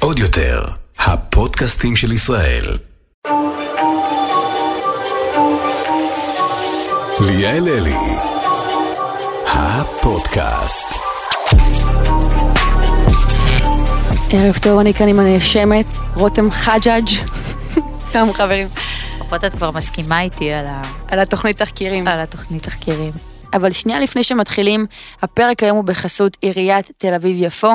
עוד יותר, הפודקאסטים של ישראל. ליאל אלי, הפודקאסט. ערב טוב, אני כאן עם הנאשמת, רותם חג'אג'. סתם חברים. לפחות את כבר מסכימה איתי על, ה... על התוכנית תחקירים. על התוכנית תחקירים. אבל שנייה לפני שמתחילים, הפרק היום הוא בחסות עיריית תל אביב-יפו.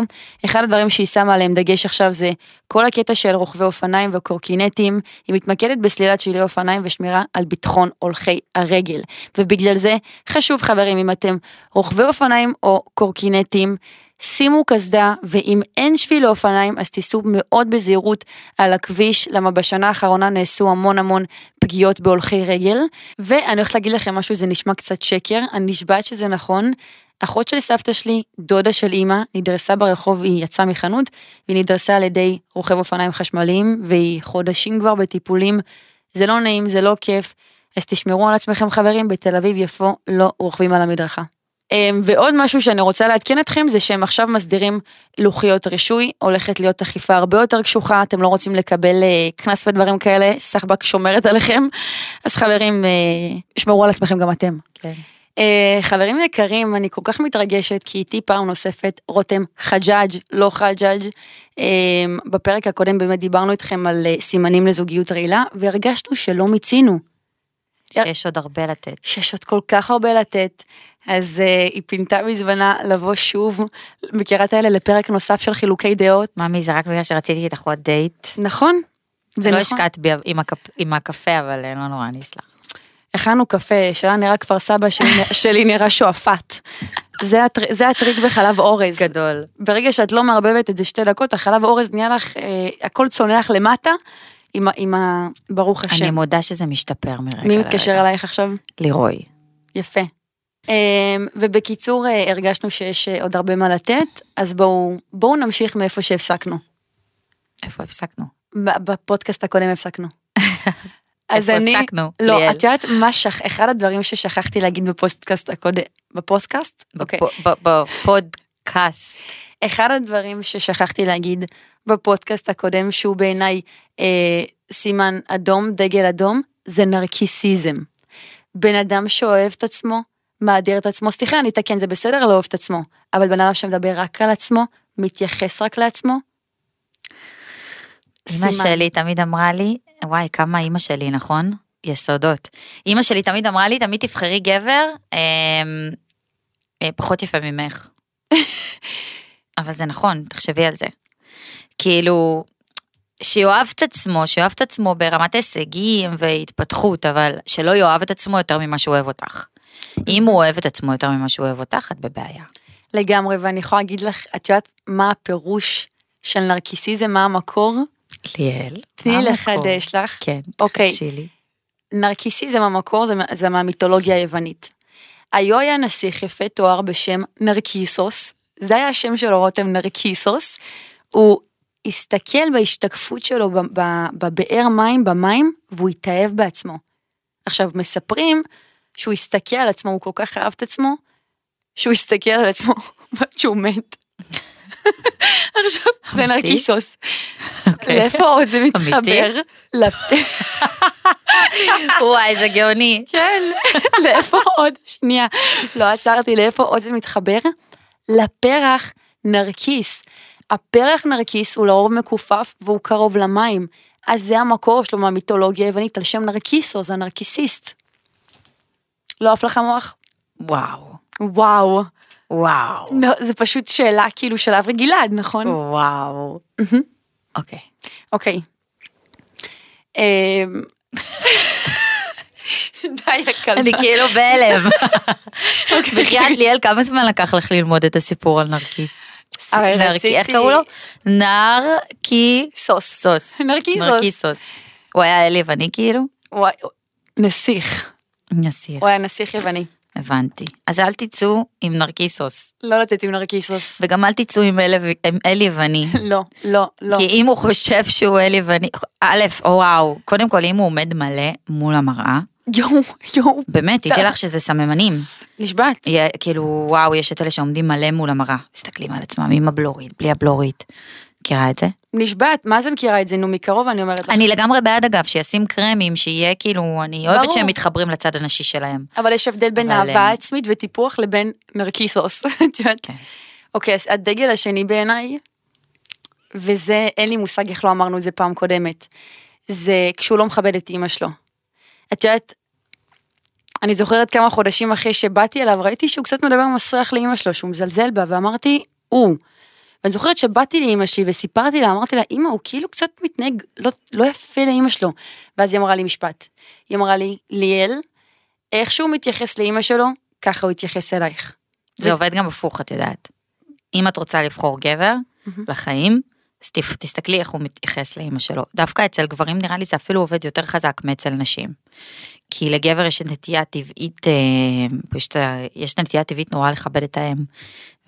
אחד הדברים שהיא שמה עליהם דגש עכשיו זה כל הקטע של רוכבי אופניים וקורקינטים, היא מתמקדת בסלילת שבילי אופניים ושמירה על ביטחון הולכי הרגל. ובגלל זה חשוב חברים, אם אתם רוכבי אופניים או קורקינטים, שימו קסדה, ואם אין שביל לאופניים, אז תיסעו מאוד בזהירות על הכביש, למה בשנה האחרונה נעשו המון המון פגיעות בהולכי רגל. ואני הולכת להגיד לכם משהו, זה נשמע קצת שקר, אני נשבעת שזה נכון. אחות של סבתא שלי, דודה של אימא, נדרסה ברחוב, היא יצאה מחנות, והיא נדרסה על ידי רוכב אופניים חשמליים, והיא חודשים כבר בטיפולים. זה לא נעים, זה לא כיף, אז תשמרו על עצמכם חברים, בתל אביב יפו לא רוכבים על המדרכה. אמ, ועוד משהו שאני רוצה לעדכן אתכם זה שהם עכשיו מסדירים לוחיות רישוי, הולכת להיות אכיפה הרבה יותר קשוחה, אתם לא רוצים לקבל אה, קנס ודברים כאלה, סחבק שומרת עליכם, אז חברים, אה, שמרו על עצמכם גם אתם. כן. אה, חברים יקרים, אני כל כך מתרגשת כי איתי פעם נוספת רותם חג'אג', לא חג'אג'. בפרק הקודם באמת דיברנו איתכם על סימנים לזוגיות רעילה, והרגשנו שלא מיצינו. שיש עוד הרבה לתת. שיש עוד כל כך הרבה לתת. אז uh, היא פינתה מזמנה לבוא שוב, מכירה את האלה, לפרק נוסף של חילוקי דעות. ממי, זה רק בגלל שרציתי איתך עוד דייט. נכון. זה לא נכון. השקעת בי עם, הקפ... עם הקפה, אבל לא נורא, אני אסלח. הכנו קפה, שלה נראה כפר סבא, שלי, שלי נראה שועפאט. זה, הטר... זה הטריק בחלב אורז. גדול. ברגע שאת לא מערבבת את זה שתי דקות, החלב אורז נהיה לך, אה, הכל צונח למטה, עם, עם ה... ברוך השם. אני מודה שזה משתפר מרגע מי מתקשר אלייך עכשיו? לירוי. יפה. אמ, ובקיצור, אה, הרגשנו שיש אה, עוד הרבה מה לתת, אז בואו, בואו נמשיך מאיפה שהפסקנו. איפה הפסקנו? בפודקאסט הקודם הפסקנו. אז אני, הפסקנו? לא, ליאל. את יודעת מה, שכ... אחד הדברים ששכחתי להגיד בפודקאסט הקודם, בפודקאסט? אוקיי. בפודקאסט. אחד הדברים ששכחתי להגיד בפודקאסט הקודם, שהוא בעיניי אה, סימן אדום, דגל אדום, זה נרקיסיזם. בן אדם שאוהב את עצמו, מאדיר את עצמו, סליחה, אני אתקן, זה בסדר לאהוב את עצמו, אבל בן אדם שמדבר רק על עצמו, מתייחס רק לעצמו. אמא שלי תמיד אמרה לי, וואי, כמה אמא שלי, נכון? יסודות. אמא שלי תמיד אמרה לי, תמיד תבחרי גבר אה, אה, פחות יפה ממך. אבל זה נכון, תחשבי על זה. כאילו, שיאהב את עצמו, שיאהב את עצמו ברמת הישגים והתפתחות, אבל שלא יאהב את עצמו יותר ממה שהוא אוהב אותך. אם הוא אוהב את עצמו יותר ממה שהוא אוהב אותך, את בבעיה. לגמרי, ואני יכולה להגיד לך, את יודעת מה הפירוש של נרקיסיזם, מה המקור? ליאל, תני לחדש לך. כן, אוקיי. לי. נרקיסיזם המקור זה, זה מהמיתולוגיה היוונית. היו היה נסיך יפה תואר בשם נרקיסוס, זה היה השם שלו רותם נרקיסוס, הוא הסתכל בהשתקפות שלו בבאר מים, במים, והוא התאהב בעצמו. עכשיו, מספרים שהוא הסתכל על עצמו, הוא כל כך אהב את עצמו, שהוא הסתכל על עצמו שהוא מת. עכשיו, זה נרקיסוס. אוקיי. לאיפה עוד זה מתחבר? וואי, זה גאוני. כן, לאיפה עוד? שנייה, לא עצרתי, לאיפה עוד זה מתחבר? לפרח נרקיס. הפרח נרקיס הוא לרוב מכופף והוא קרוב למים. אז זה המקור שלו מהמיתולוגיה היוונית על שם נרקיסו, זה הנרקיסיסט. לא עף לך מוח? וואו. וואו. וואו. לא, זה פשוט שאלה כאילו של אברי גלעד, נכון? וואו. אוקיי. אוקיי. אמ, די הקלפה. אני כאילו בהלם. בחייאת ליאל, כמה זמן לקח לך ללמוד את הסיפור על נרקיס? איך קראו לו? נרקיסוס. סוס. נרקיסוס. הוא היה יווני כאילו? נסיך. נסיך. הוא היה נסיך יווני. הבנתי. אז אל תצאו עם נרקיסוס. לא לצאת עם נרקיסוס. וגם אל תצאו עם אל יווני. לא, לא, לא. כי אם הוא חושב שהוא אל יווני, א', או וואו, קודם כל אם הוא עומד מלא מול המראה, יואו, יואו. באמת, תדעי לך שזה סממנים. נשבעת. כאילו, וואו, יש את אלה שעומדים מלא מול המראה, מסתכלים על עצמם עם הבלורית, בלי הבלורית. מכירה את זה? נשבעת, מה זה מכירה את זה? נו, מקרוב אני אומרת לך. אני לגמרי בעד אגב, שישים קרמים, שיהיה כאילו, אני אוהבת ברור. שהם מתחברים לצד הנשי שלהם. אבל יש הבדל בין אבל, אהבה אה, עצמית וטיפוח לבין נרקיסוס. את יודעת? כן. אוקיי, אז הדגל השני בעיניי, וזה, אין לי מושג איך לא אמרנו את זה פעם קודמת, זה כשהוא לא מכבד את אימא שלו. את יודעת, אני זוכרת כמה חודשים אחרי שבאתי אליו, ראיתי שהוא קצת מדבר מסריח לאימא שלו, שהוא מזלזל בה, ואמרתי, הוא. ואני זוכרת שבאתי לאימא שלי וסיפרתי לה, אמרתי לה, אימא, הוא כאילו קצת מתנהג לא, לא יפה לאימא שלו. ואז היא אמרה לי משפט. היא אמרה לי, ליאל, איך שהוא מתייחס לאימא שלו, ככה הוא יתייחס אלייך. זה וזה- עובד גם הפוך, את יודעת. אם את רוצה לבחור גבר לחיים, תפ- תסתכלי איך הוא מתייחס לאימא שלו. דווקא אצל גברים נראה לי זה אפילו עובד יותר חזק מאצל נשים. כי לגבר יש נטייה טבעית, אה, יש, נטייה טבעית נורא לכבד את האם.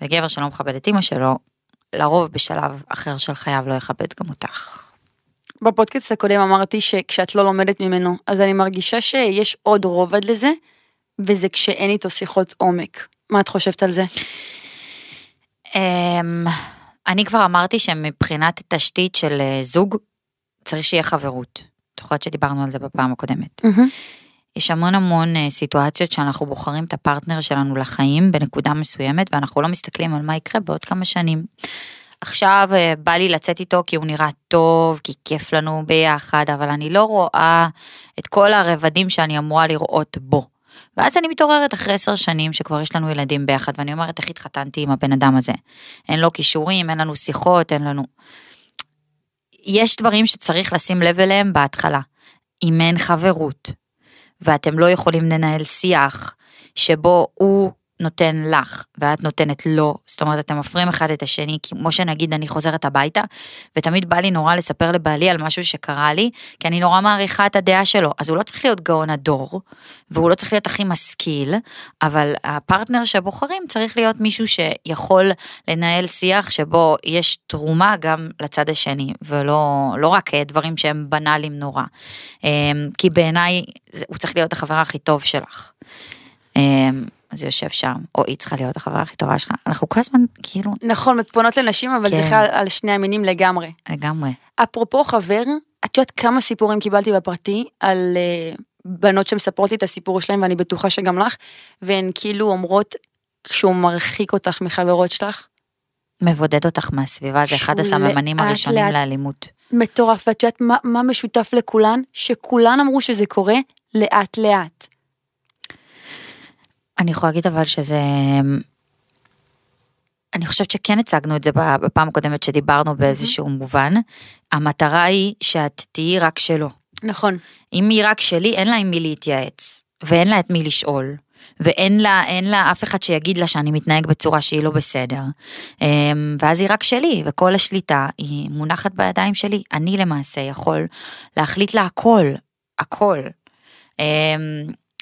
וגבר שלא מכבד את אימא שלו, לרוב בשלב אחר של חייו לא יכבד גם אותך. בפודקאסט הקודם אמרתי שכשאת לא לומדת ממנו, אז אני מרגישה שיש עוד רובד לזה, וזה כשאין איתו שיחות עומק. מה את חושבת על זה? אני כבר אמרתי שמבחינת תשתית של אה, זוג, צריך שיהיה חברות. את זוכרת שדיברנו על זה בפעם הקודמת. יש המון המון אה, סיטואציות שאנחנו בוחרים את הפרטנר שלנו לחיים בנקודה מסוימת, ואנחנו לא מסתכלים על מה יקרה בעוד כמה שנים. עכשיו אה, בא לי לצאת איתו כי הוא נראה טוב, כי כיף לנו ביחד, אבל אני לא רואה את כל הרבדים שאני אמורה לראות בו. ואז אני מתעוררת אחרי עשר שנים שכבר יש לנו ילדים ביחד, ואני אומרת, איך התחתנתי עם הבן אדם הזה? אין לו כישורים, אין לנו שיחות, אין לנו... יש דברים שצריך לשים לב אליהם בהתחלה. אם אין חברות, ואתם לא יכולים לנהל שיח שבו הוא נותן לך ואת נותנת לו, זאת אומרת אתם מפריעים אחד את השני, כמו שנגיד אני חוזרת הביתה, ותמיד בא לי נורא לספר לבעלי על משהו שקרה לי, כי אני נורא מעריכה את הדעה שלו, אז הוא לא צריך להיות גאון הדור, והוא לא צריך להיות הכי משכיל, אבל הפרטנר שבוחרים צריך להיות מישהו שיכול לנהל שיח שבו יש תרומה גם לצד השני, ולא לא רק דברים שהם בנאליים נורא. אמ, כי בעיניי הוא צריך להיות החבר הכי טוב שלך. אז זה יושב שם, או היא צריכה להיות החברה הכי טובה שלך. אנחנו כל הזמן כאילו נכון, את פונות לנשים, אבל זה כן. חל על שני המינים לגמרי. לגמרי. אפרופו חבר, את יודעת כמה סיפורים קיבלתי בפרטי על uh, בנות שמספרות לי את הסיפור שלהם, ואני בטוחה שגם לך, והן כאילו אומרות, כשהוא מרחיק אותך מחברות שלך, מבודד אותך מהסביבה, זה אחד הסממנים לאט הראשונים לאט- לאלימות. מטורף, ואת יודעת מה, מה משותף לכולן? שכולן אמרו שזה קורה לאט לאט. אני יכולה להגיד אבל שזה... אני חושבת שכן הצגנו את זה בפעם הקודמת שדיברנו באיזשהו מובן. המטרה היא שאת תהיי רק שלו. נכון. אם היא רק שלי, אין לה עם מי להתייעץ, ואין לה את מי לשאול, ואין לה, אין לה אף אחד שיגיד לה שאני מתנהג בצורה שהיא לא בסדר. אמ, ואז היא רק שלי, וכל השליטה היא מונחת בידיים שלי. אני למעשה יכול להחליט לה הכל, הכל.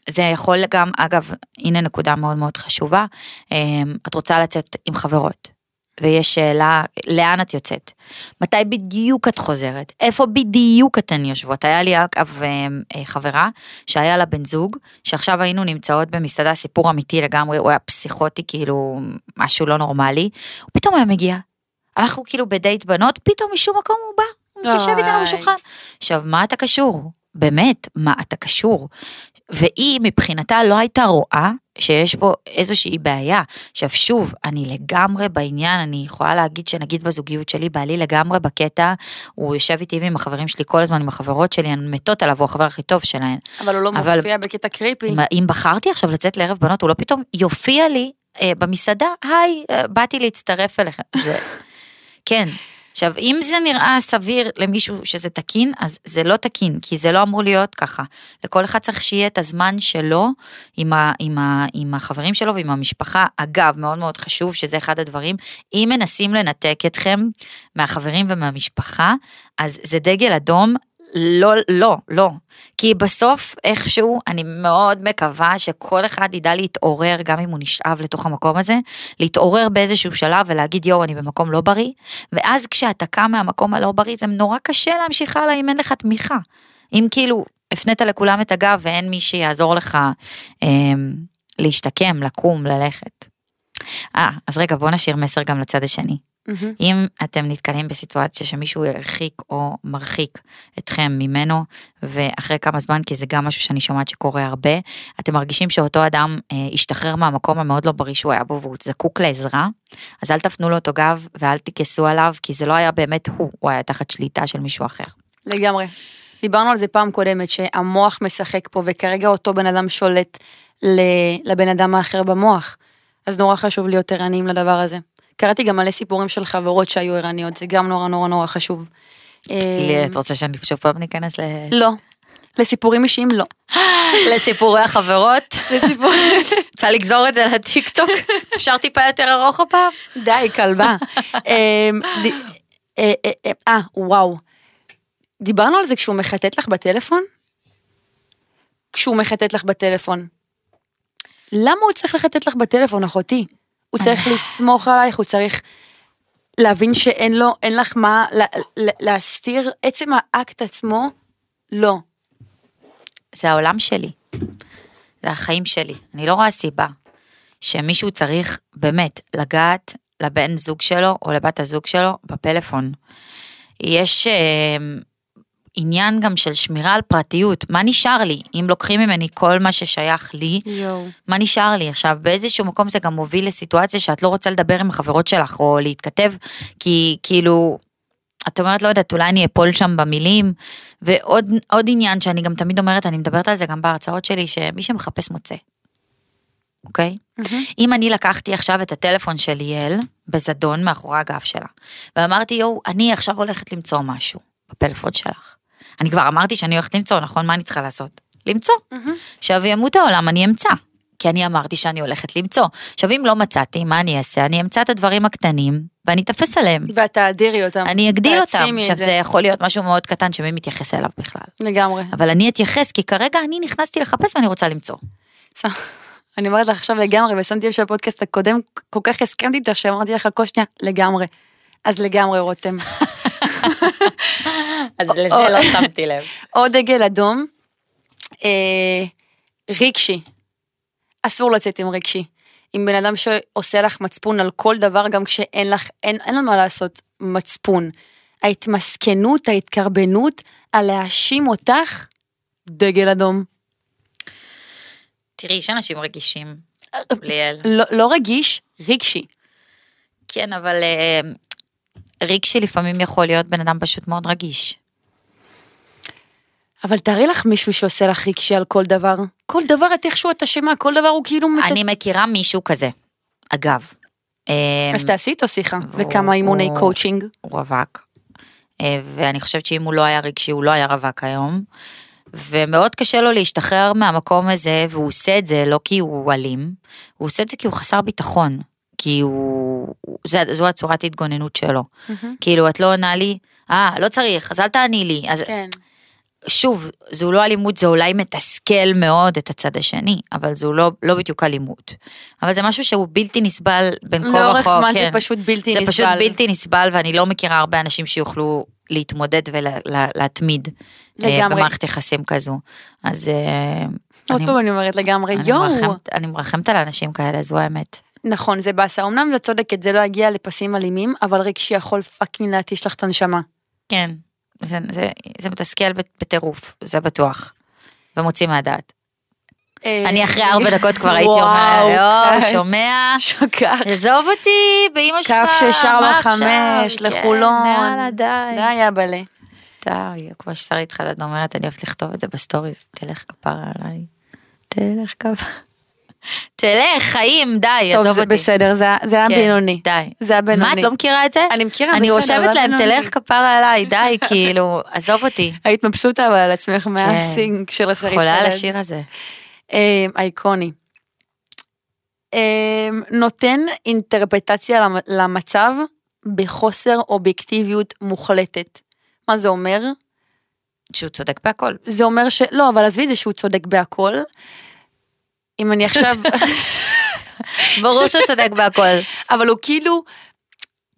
זה יכול גם, אגב, הנה נקודה מאוד מאוד חשובה, אמ, את רוצה לצאת עם חברות, ויש שאלה, לאן את יוצאת? מתי בדיוק את חוזרת? איפה בדיוק אתן יושבות? היה לי אגב אמ, אה, חברה שהיה לה בן זוג, שעכשיו היינו נמצאות במסעדה, סיפור אמיתי לגמרי, הוא היה פסיכוטי, כאילו, משהו לא נורמלי, הוא פתאום היה מגיע. אנחנו כאילו בדייט בנות, פתאום משום מקום הוא בא, הוא מתיישב איתנו. בשולחן. עכשיו, מה אתה קשור? באמת, מה אתה קשור? והיא מבחינתה לא הייתה רואה שיש פה איזושהי בעיה. עכשיו שוב, אני לגמרי בעניין, אני יכולה להגיד שנגיד בזוגיות שלי, בעלי לגמרי בקטע, הוא יושב איתי ועם החברים שלי כל הזמן, עם החברות שלי, הן מתות עליו, הוא החבר הכי טוב שלהן. אבל הוא לא אבל- מופיע בקטע קריפי. אם, בחרתי עכשיו לצאת לערב בנות, הוא לא פתאום יופיע לי אה, במסעדה, היי, אה, באתי להצטרף אליכם. זה, כן. עכשיו, אם זה נראה סביר למישהו שזה תקין, אז זה לא תקין, כי זה לא אמור להיות ככה. לכל אחד צריך שיהיה את הזמן שלו עם, ה, עם, ה, עם החברים שלו ועם המשפחה. אגב, מאוד מאוד חשוב, שזה אחד הדברים, אם מנסים לנתק אתכם מהחברים ומהמשפחה, אז זה דגל אדום לא, לא, לא. כי בסוף, איכשהו, אני מאוד מקווה שכל אחד ידע להתעורר, גם אם הוא נשאב לתוך המקום הזה, להתעורר באיזשהו שלב ולהגיד, יואו, אני במקום לא בריא, ואז כשאתה קם מהמקום הלא בריא, זה נורא קשה להמשיך הלאה אם אין לך תמיכה. אם כאילו, הפנית לכולם את הגב ואין מי שיעזור לך אה, להשתקם, לקום, ללכת. אה, אז רגע, בואו נשאיר מסר גם לצד השני. מהמם. אם אתם נתקלים בסיטואציה שמישהו הרחיק או מרחיק אתכם ממנו, ואחרי כמה זמן, כי זה גם משהו שאני שומעת שקורה הרבה, אתם מרגישים שאותו אדם אה, השתחרר מהמקום המאוד לא בריא שהוא היה בו והוא זקוק לעזרה, אז אל תפנו לו אותו גב ואל תכעסו עליו, כי זה לא היה באמת הוא, הוא היה תחת שליטה של מישהו אחר. לגמרי. דיברנו על זה פעם קודמת, שהמוח משחק פה, וכרגע אותו בן אדם שולט לבן אדם האחר במוח. אז נורא חשוב להיות ערניים לדבר הזה. קראתי גם מלא סיפורים של חברות שהיו ערניות, זה גם נורא נורא נורא חשוב. אה, את רוצה שאני שוב פעם ניכנס ל... לא. לסיפורים אישיים לא. לסיפורי החברות? לסיפור... רוצה לגזור את זה לטיקטוק? אפשר טיפה יותר ארוך הפעם? די, כלבה. אמ, אה, אה, אה, וואו. דיברנו על זה כשהוא מחטט לך בטלפון? כשהוא מחטט לך בטלפון. למה הוא צריך לחטט לך בטלפון, אחותי? הוא צריך לסמוך עלייך, הוא צריך להבין שאין לו, אין לך מה לה- לה- להסתיר. עצם האקט עצמו, לא. זה העולם שלי. זה החיים שלי. אני לא רואה סיבה שמישהו צריך באמת לגעת לבן זוג שלו או לבת הזוג שלו בפלאפון. יש אה, עניין גם של שמירה על פרטיות. מה נשאר לי אם לוקחים ממני כל מה ששייך לי? יואו. מה נשאר לי עכשיו באיזשהו מקום זה גם מוביל לסיטואציה שאת לא רוצה לדבר עם החברות שלך או להתכתב כי כאילו את אומרת לא יודעת אולי אני אפול שם במילים ועוד עוד עניין שאני גם תמיד אומרת אני מדברת על זה גם בהרצאות שלי שמי שמחפש מוצא. אוקיי? מהמם. אם אני לקחתי עכשיו את הטלפון של ליאל בזדון מאחורי הגב שלה ואמרתי יואו אני עכשיו הולכת למצוא משהו בפלאפון שלך. אני כבר אמרתי שאני הולכת למצוא נכון מה אני צריכה לעשות? למצוא. עכשיו ימות העולם אני אמצא. כי אני אמרתי שאני הולכת למצוא. עכשיו אם לא מצאתי, מה אני אעשה? אני אמצא את הדברים הקטנים ואני אתפס עליהם. ואת תאדירי אותם. אני אגדיל אותם. עכשיו זה יכול להיות משהו מאוד קטן שמי מתייחס אליו בכלל. לגמרי. אבל אני אתייחס כי כרגע אני נכנסתי לחפש ואני רוצה למצוא. אני אומרת לך עכשיו לגמרי, ושמתי לב שהפודקאסט הקודם, כל כך הסכמתי איתך שאמרתי לך כל שנייה, לגמרי. אז לגמרי, רותם. אז לזה לא שמתי לב. עוד דגל אדום, אה, רגשי. אסור לצאת עם רגשי. עם בן אדם שעושה לך מצפון על כל דבר, גם כשאין לך, אין, אין לנו מה לעשות מצפון. ההתמסכנות, ההתקרבנות, הלהאשים אותך, דגל אדום. תראי, יש אנשים רגישים, ליאל. לא, לא רגיש, רגשי. כן, אבל אה, רגשי לפעמים יכול להיות בן אדם פשוט מאוד רגיש. אבל תארי לך מישהו שעושה לך רגשי על כל דבר. כל דבר את איכשהו את אשמה, כל דבר הוא כאילו... מת- אני מכירה מישהו כזה, אגב. אה, אז תעשי איתו שיחה, וכמה אימוני קואוצ'ינג. הוא רווק. אה, ואני חושבת שאם הוא לא היה רגשי, הוא לא היה רווק היום. ומאוד קשה לו להשתחרר מהמקום הזה, והוא עושה את זה לא כי הוא אלים, הוא עושה את זה כי הוא חסר ביטחון. כי הוא... זה, זו הצורת התגוננות שלו. כאילו, את לא עונה לי, אה, לא צריך, אז אל תעני לי. אז כן. שוב, זו לא אלימות, זה אולי מתסכל מאוד את הצד השני, אבל זו לא, לא בדיוק אלימות. אבל זה משהו שהוא בלתי נסבל בין כה וכה. לאורך זמן זה כן. פשוט בלתי זה נסבל. פשוט בלתי נסבל, ואני לא מכירה הרבה אנשים שיוכלו להתמודד ולהתמיד לגמרי. במערכת יחסים כזו. אז אה, עוד אני- פעם אני אומרת לגמרי, יואו. אני מרחמת על אנשים כאלה, זו האמת. נכון, זה באסה. אמנם את צודקת, זה לא יגיע לפסים אלימים, אבל רגשי יכול פאקינג להתיש לך את הנשמה. כן, זה, זה, זה מתסכל בטירוף, זה בטוח. ומוציא מהדעת. אני אחרי ארבע דקות כבר הייתי אומרת, לא, כן. שומע. עזוב אותי, באמא שלך, כף בחמש, עכשיו? לחולון. כן, יאללה, די. די, אבאלה. די, כמו ששרית חדד אומרת, אני אוהבת לכתוב את זה ב stories, תלך כפרה עליי. תלך כפרה. תלך, חיים, די, טוב, עזוב זה אותי. בסדר, זה- זה היה כן, בינוני. די. זה היה בינוני. מה, את לא מכירה את זה? אני מכירה, אני בסדר, רושמת להם, בינוני. תלך כפרה עליי, די, כאילו, עזוב אותי. היית מבסוטה אבל על עצמך מה sync של השרית חולה על. השיר הזה. אה, אייקוני. אה, נותן אינטרפטציה למ- למצב בחוסר אובייקטיביות מוחלטת. מה זה אומר? שהוא צודק בהכל. זה אומר ש... לא, אבל עזבי זה שהוא צודק בהכל. אם אני עכשיו... ברור שהוא צודק בהכל. אבל הוא כאילו...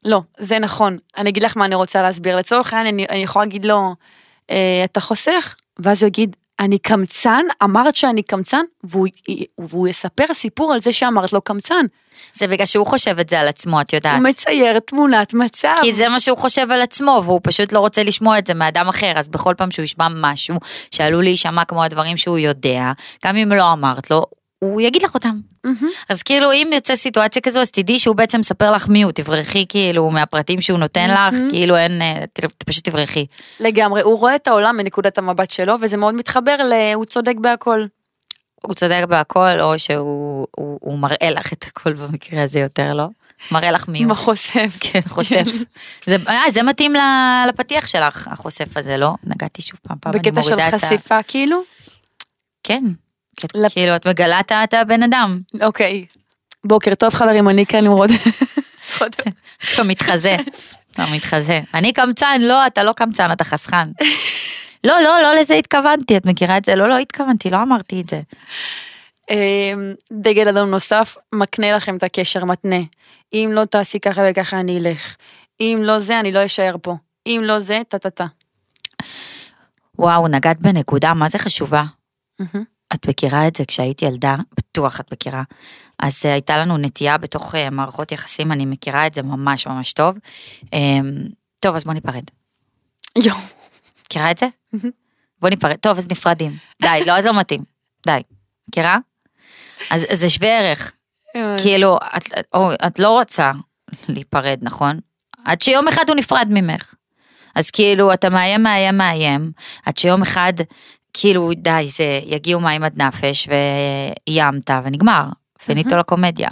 לא, זה נכון. אני אגיד לך מה אני רוצה להסביר. לצורך העניין, אני, אני יכולה להגיד לו, אה, אתה חוסך? ואז הוא יגיד, אני קמצן, אמרת שאני קמצן, והוא, והוא יספר סיפור על זה שאמרת לו קמצן. זה בגלל שהוא חושב את זה על עצמו, את יודעת. הוא מצייר תמונת מצב. כי זה מה שהוא חושב על עצמו, והוא פשוט לא רוצה לשמוע את זה מאדם אחר, אז בכל פעם שהוא ישמע משהו שעלול להישמע כמו הדברים שהוא יודע, גם אם לא אמרת לו, הוא יגיד לך אותם. מהמם. אז כאילו אם יוצא סיטואציה כזו אז תדעי שהוא בעצם מספר לך מי הוא, תברחי כאילו מהפרטים שהוא נותן לך, כאילו אין, אה, פשוט תברחי. לגמרי, הוא רואה את העולם מנקודת המבט שלו, וזה מאוד מתחבר ל... הוא צודק בהכל. הוא צודק בהכל, או שהוא הוא, הוא מראה לך את הכל במקרה הזה יותר, לא? מראה לך מי הוא. עם החושף. כן, חושף. זה, אה, זה מתאים לפתיח שלך, החושף הזה, לא? נגעתי שוב פעם, פעם אני בקטע של מורידה את ה... חשיפה, כאילו? כן. לפ- כאילו, את מגלה את הבן אדם, אוקיי. בוקר טוב חברים, אני כאן נמרוד. אתה מתחזה. אתה מתחזה. אני קמצן, לא, אתה לא קמצן, אתה חסכן. לא, לא, לא לזה התכוונתי, את מכירה את זה? לא, לא התכוונתי, לא אמרתי את זה. אמ, דגל אדום נוסף, מקנה לכם את הקשר, מתנה. אם לא תעשי ככה וככה אני אלך. אם לא זה, אני לא אשאר פה. אם לא זה, טה טה טה. וואו, נגעת בנקודה, מה זה חשובה? את מכירה את זה כשהייתי ילדה, בטוח את מכירה. אז אה, הייתה לנו נטייה בתוך אה, מערכות יחסים, אני מכירה את זה ממש ממש טוב. אמ, טוב, אז בוא ניפרד. יואו. מכירה את זה? בוא ניפרד. טוב, אז נפרדים. די, לא, אז לא מתאים. די. מכירה? אז זה שווה ערך. כאילו, את, או, את לא רוצה להיפרד, נכון? עד שיום אחד הוא נפרד ממך. אז כאילו, אתה מאיים, מאיים, מאיים, עד שיום אחד, כאילו, די, זה, יגיעו מים עד נפש, ואיימת, ונגמר. וניטו לקומדיה.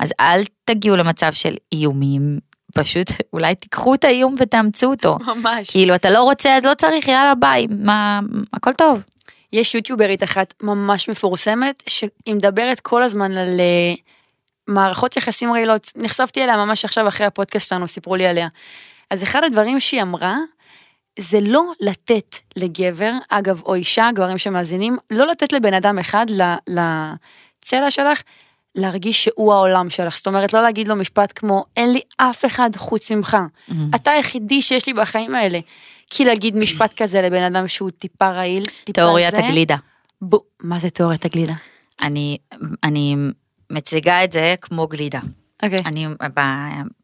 אז אל תגיעו למצב של איומים, פשוט אולי תיקחו את האיום ותאמצו אותו. ממש. כאילו, אתה לא רוצה, אז לא צריך, יאללה, ביי, מה, הכל טוב. יש יוטיוברית אחת ממש מפורסמת, שהיא מדברת כל הזמן על אה, מערכות יחסים רעילות. נחשפתי אליה ממש עכשיו אחרי הפודקאסט שלנו, סיפרו לי עליה. אז אחד הדברים שהיא אמרה, זה לא לתת לגבר, אגב, או אישה, גברים שמאזינים, לא לתת לבן אדם אחד, לצלע שלך, להרגיש שהוא העולם שלך. זאת אומרת, לא להגיד לו משפט כמו, אין לי אף אחד חוץ ממך. אתה היחידי שיש לי בחיים האלה. כי להגיד משפט כזה לבן אדם שהוא טיפה רעיל, טיפה תיאוריית זה, הגלידה. בוא, מה זה תיאוריית הגלידה? אני, אני מציגה את זה כמו גלידה. אוקיי. אני,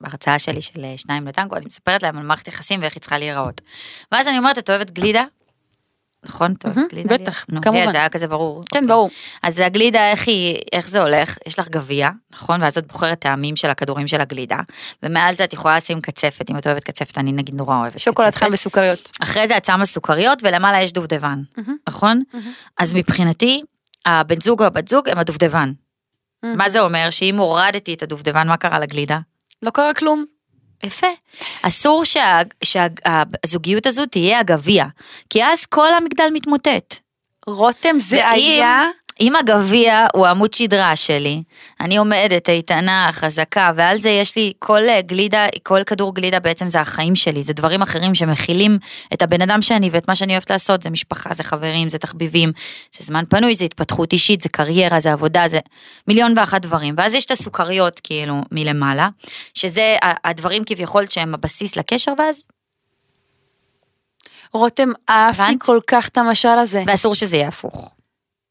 בהרצאה שלי של שניים לטנגו, אני מספרת להם על מערכת יחסים ואיך היא צריכה להיראות. ואז אני אומרת, את אוהבת גלידה? נכון? את אוהבת גלידה? בטח, נו, כמובן. זה היה כזה ברור. כן, אוקיי. ברור. אז הגלידה, איך היא, איך זה הולך? יש לך גביע, נכון? ואז את בוחרת טעמים של הכדורים של הגלידה, ומעל זה את יכולה לשים קצפת, אם את אוהבת קצפת, אני נגיד נורא אוהבת שוקולד קצפת. חם וסוכריות. אחרי זה את שמה סוכריות ולמעלה יש דובדבן. נכון? אז מבחינתי, הבן זוג או הבת זוג הם הדובדבן. מה זה אומר? שאם הורדתי את הדובדבן, מה קרה לגלידה? לא קרה כלום. יפה. אסור שה- שהזוגיות הזו תהיה הגביע, כי אז כל המגדל מתמוטט. רותם זה ואם- היה... אם הגביע הוא עמוד שדרה שלי, אני עומדת איתנה, חזקה, ועל זה יש לי כל אה, גלידה, כל כדור גלידה בעצם זה החיים שלי, זה דברים אחרים שמכילים את הבן אדם שאני ואת מה שאני אוהבת לעשות, זה משפחה, זה חברים, זה תחביבים, זה זמן פנוי, זה התפתחות אישית, זה קריירה, זה עבודה, זה מיליון ואחת דברים. ואז יש את הסוכריות כאילו מלמעלה, שזה הדברים כביכול שהם הבסיס לקשר, ואז, רותם, אהבתי הבנת? כל כך את המשל הזה. ואסור שזה יהיה הפוך.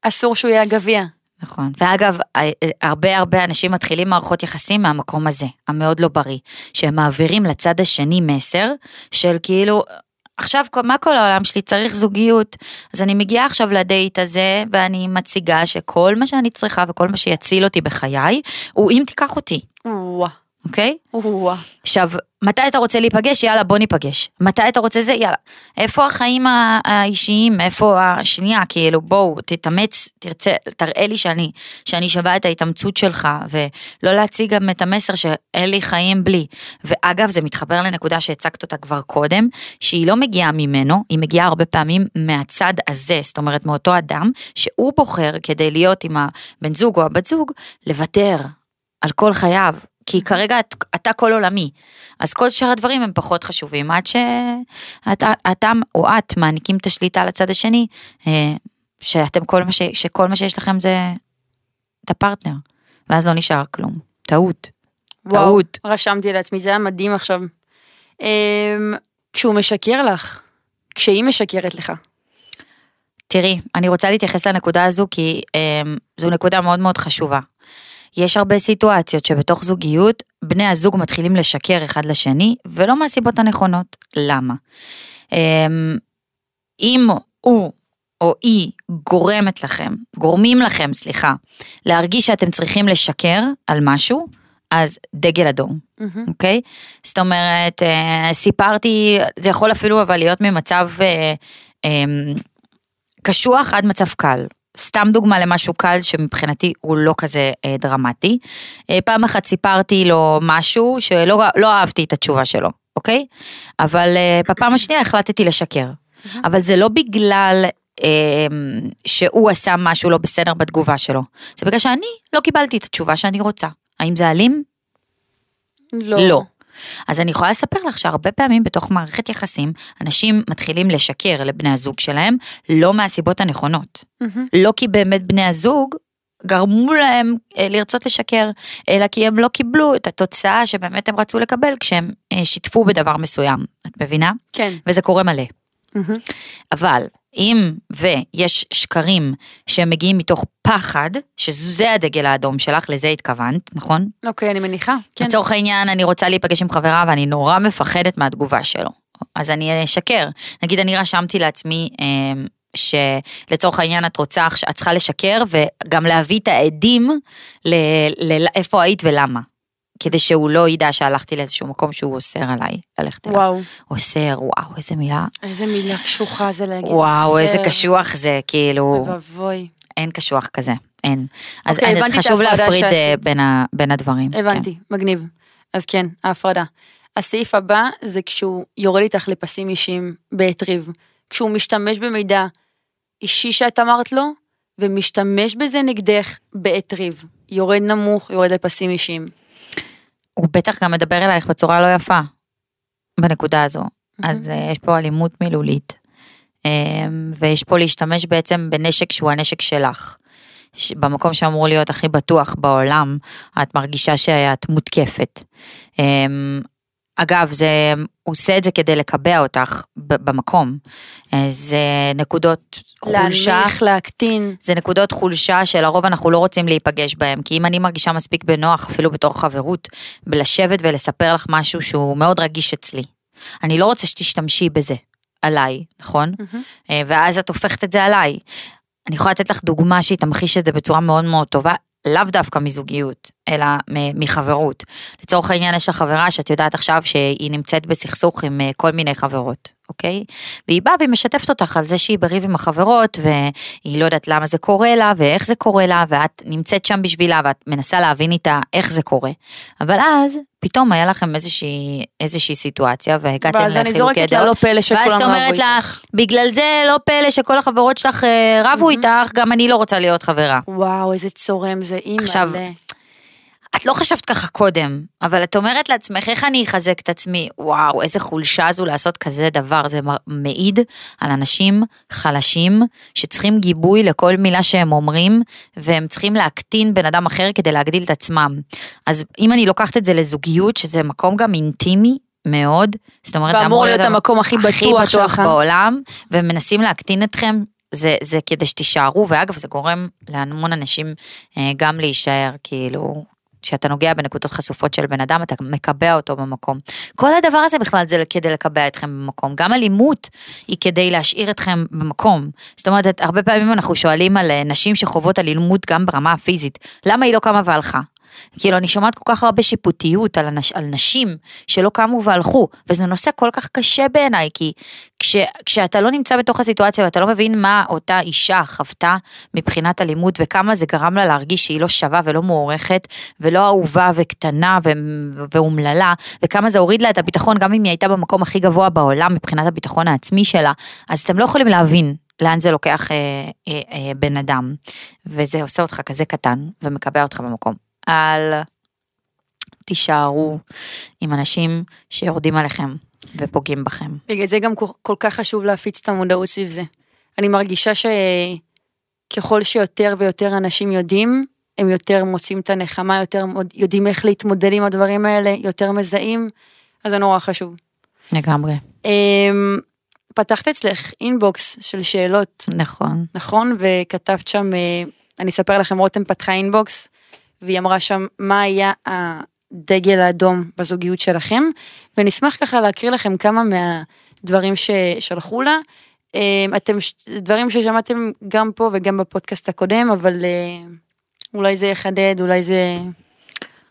אסור שהוא יהיה הגביע. נכון. ואגב, ה- הרבה הרבה אנשים מתחילים מערכות יחסים מהמקום הזה, המאוד לא בריא, שהם מעבירים לצד השני מסר של כאילו, עכשיו מה כל העולם שלי צריך זוגיות, אז אני מגיעה עכשיו לדייט הזה ואני מציגה שכל מה שאני צריכה וכל מה שיציל אותי בחיי, הוא אם תיקח אותי, וואה, אוקיי? וואה. עכשיו, מתי אתה רוצה להיפגש? יאללה, בוא ניפגש. מתי אתה רוצה זה? יאללה. איפה החיים האישיים? איפה השנייה? כאילו, בואו, תתאמץ, תרצה, תראה לי שאני, שאני שווה את ההתאמצות שלך, ולא להציג גם את המסר שאין לי חיים בלי. ואגב, זה מתחבר לנקודה שהצגת אותה כבר קודם, שהיא לא מגיעה ממנו, היא מגיעה הרבה פעמים מהצד הזה, זאת אומרת, מאותו אדם, שהוא בוחר כדי להיות עם הבן זוג או הבת זוג, לוותר על כל חייו. כי כרגע את, אתה כל עולמי, אז כל שאר הדברים הם פחות חשובים, עד שאתה אתה או את מעניקים את השליטה לצד השני, אה, שאתם כל מה, ש, שכל מה שיש לכם זה את הפרטנר, ואז לא נשאר כלום. טעות. וואו, טעות. רשמתי לעצמי, זה היה מדהים עכשיו. אמ, כשהוא משקר לך, כשהיא משקרת לך. תראי, אני רוצה להתייחס לנקודה הזו כי אמ, זו נקודה מאוד מאוד חשובה. יש הרבה סיטואציות שבתוך זוגיות בני הזוג מתחילים לשקר אחד לשני ולא מהסיבות הנכונות. למה? אמ, אם הוא או היא גורמת לכם, גורמים לכם, סליחה, להרגיש שאתם צריכים לשקר על משהו, אז דגל אדום. אוקיי? זאת אומרת, אה, סיפרתי, זה יכול אפילו אבל להיות ממצב אה, אה, קשוח עד מצב קל. סתם דוגמה למשהו קל שמבחינתי הוא לא כזה אה, דרמטי. אה, פעם אחת סיפרתי לו משהו שלא לא אהבתי את התשובה שלו, אוקיי? אבל אה, בפעם השנייה החלטתי לשקר. אבל זה לא בגלל אה, שהוא עשה משהו לא בסדר בתגובה שלו. זה בגלל שאני לא קיבלתי את התשובה שאני רוצה. האם זה אלים? לא. לא. אז אני יכולה לספר לך שהרבה פעמים בתוך מערכת יחסים, אנשים מתחילים לשקר לבני הזוג שלהם, לא מהסיבות הנכונות. מהמם. לא כי באמת בני הזוג גרמו להם אה, לרצות לשקר, אלא כי הם לא קיבלו את התוצאה שבאמת הם רצו לקבל כשהם אה, שיתפו בדבר מסוים. את מבינה? כן. וזה קורה מלא. אבל אם ויש שקרים שמגיעים מתוך פחד, שזה הדגל האדום שלך, לזה התכוונת, נכון? אוקיי, אני מניחה. כן. לצורך העניין, אני רוצה להיפגש עם חברה ואני נורא מפחדת מהתגובה שלו. אז אני אשקר. נגיד, אני רשמתי לעצמי אה, שלצורך העניין את רוצה, את צריכה לשקר וגם להביא את העדים ל- ל- איפה היית ולמה. כדי שהוא לא ידע שהלכתי לאיזשהו מקום שהוא אוסר עליי ללכת אליו. וואו, אוסר, וואו, איזה מילה. איזה מילה קשוחה זה להגיד. וואו, איזה. קשוח זה, כאילו, אוי. אין קשוח כזה, אין. אז אוקיי, אז חשוב להפריד אה. בין ה- בין הדברים. כן. הבנתי, מגניב. אז כן, ההפרדה. הסעיף הבא זה כשהוא יורד איתך לפסים אישיים בעת ריב. כשהוא משתמש במידע אישי שאת אמרת לו, ומשתמש בזה נגדך בעת ריב. יורד נמוך, יורד לפסים אישיים. הוא בטח גם מדבר אלייך בצורה לא יפה, בנקודה הזו. אז אה, יש פה אלימות מילולית, אה, ויש פה להשתמש בעצם בנשק שהוא הנשק שלך. במקום שאמור להיות הכי בטוח בעולם, את מרגישה שאת מותקפת. אה, אגב, זה, הוא עושה את זה כדי לקבע אותך במקום. אה, זה נקודות חולשה. להנמיך, להקטין. זה נקודות חולשה שלרוב אנחנו לא רוצים להיפגש בהם, כי אם אני מרגישה מספיק בנוח, אפילו בתור חברות, בלשבת ולספר לך משהו שהוא מאוד רגיש אצלי, אני לא רוצה שתשתמשי בזה עליי, נכון? אה, ואז את הופכת את זה עליי. אני יכולה לתת לך דוגמה שהיא תמחיש את זה בצורה מאוד מאוד טובה, לאו דווקא מזוגיות, אלא מחברות. לצורך העניין יש לך חברה שאת יודעת עכשיו שהיא נמצאת בסכסוך עם אה, כל מיני חברות, אוקיי? והיא באה והיא משתפת אותך על זה שהיא בריב עם החברות, והיא לא יודעת למה זה קורה לה, ואיך זה קורה לה, ואת נמצאת שם בשבילה, ואת מנסה להבין איתה איך זה קורה. אבל אז, פתאום היה לכם איזושהי, איזושהי סיטואציה, והגעתם ואז אני לחילוקי זורקת לה דעות. לא פלא שכולם ואז את רבו אומרת איתך. בגלל זה לא פלא שכל החברות שלך אה, רבו איתך, גם אני לא רוצה להיות חברה. וואו, איזה צורם זה, אימא. עכשיו, את לא חשבת ככה קודם, אבל את אומרת לעצמך, איך אני אחזק את עצמי? וואו, איזה חולשה זו לעשות כזה דבר. זה מעיד על אנשים חלשים שצריכים גיבוי לכל מילה שהם אומרים, והם צריכים להקטין בן אדם אחר כדי להגדיל את עצמם. אז אם אני לוקחת את זה לזוגיות, שזה מקום גם אינטימי, מאוד, זאת אומרת, זה ואמור להיות המ- המקום הכי הכי בטוח בטוח שלך. בעולם, ומנסים להקטין אתכם, זה, זה כדי שתישארו, ואגב, זה גורם להמון אנשים אה, גם להישאר, כאילו, כשאתה נוגע בנקודות חשופות של בן אדם, אתה מקבע אותו במקום. כל הדבר הזה בכלל זה כדי לקבע אתכם במקום. גם אלימות היא כדי להשאיר אתכם במקום. זאת אומרת, הרבה פעמים אנחנו שואלים על אה, נשים שחוות אלימות גם ברמה הפיזית, למה היא לא קמה והלכה? כאילו, אני שומעת כל כך הרבה שיפוטיות על, אנש, על נשים שלא קמו והלכו, וזה נושא כל כך קשה בעיניי, כי כש, כשאתה לא נמצא בתוך הסיטואציה ואתה לא מבין מה אותה אישה חוותה מבחינת אלימות, וכמה זה גרם לה להרגיש שהיא לא שווה ולא מוערכת, ולא אהובה וקטנה ו- ואומללה, וכמה זה הוריד לה את הביטחון, גם אם היא הייתה במקום הכי גבוה בעולם מבחינת הביטחון העצמי שלה, אז אתם לא יכולים להבין. לאן זה לוקח אה, אה, אה, בן אדם, וזה עושה אותך כזה קטן ומקבע אותך במקום. אל תישארו עם אנשים שיורדים עליכם ופוגעים בכם. בגלל זה גם כל- כך חשוב להפיץ את המודעות סביב זה. אני מרגישה שככל שיותר ויותר אנשים יודעים, הם יותר מוצאים את הנחמה, יותר יודעים איך להתמודד עם הדברים האלה, יותר מזהים, אז זה נורא חשוב. לגמרי. אמ, פתחת אצלך אינבוקס של שאלות, נכון. נכון? וכתבת שם, אה, אני אספר לכם, רותם פתחה אינבוקס, והיא אמרה שם מה היה הדגל האדום בזוגיות שלכם, ונשמח ככה להקריא לכם כמה מהדברים ששלחו לה. אה, אתם, דברים ששמעתם גם פה וגם בפודקאסט הקודם, אבל אה, אולי זה יחדד, אולי זה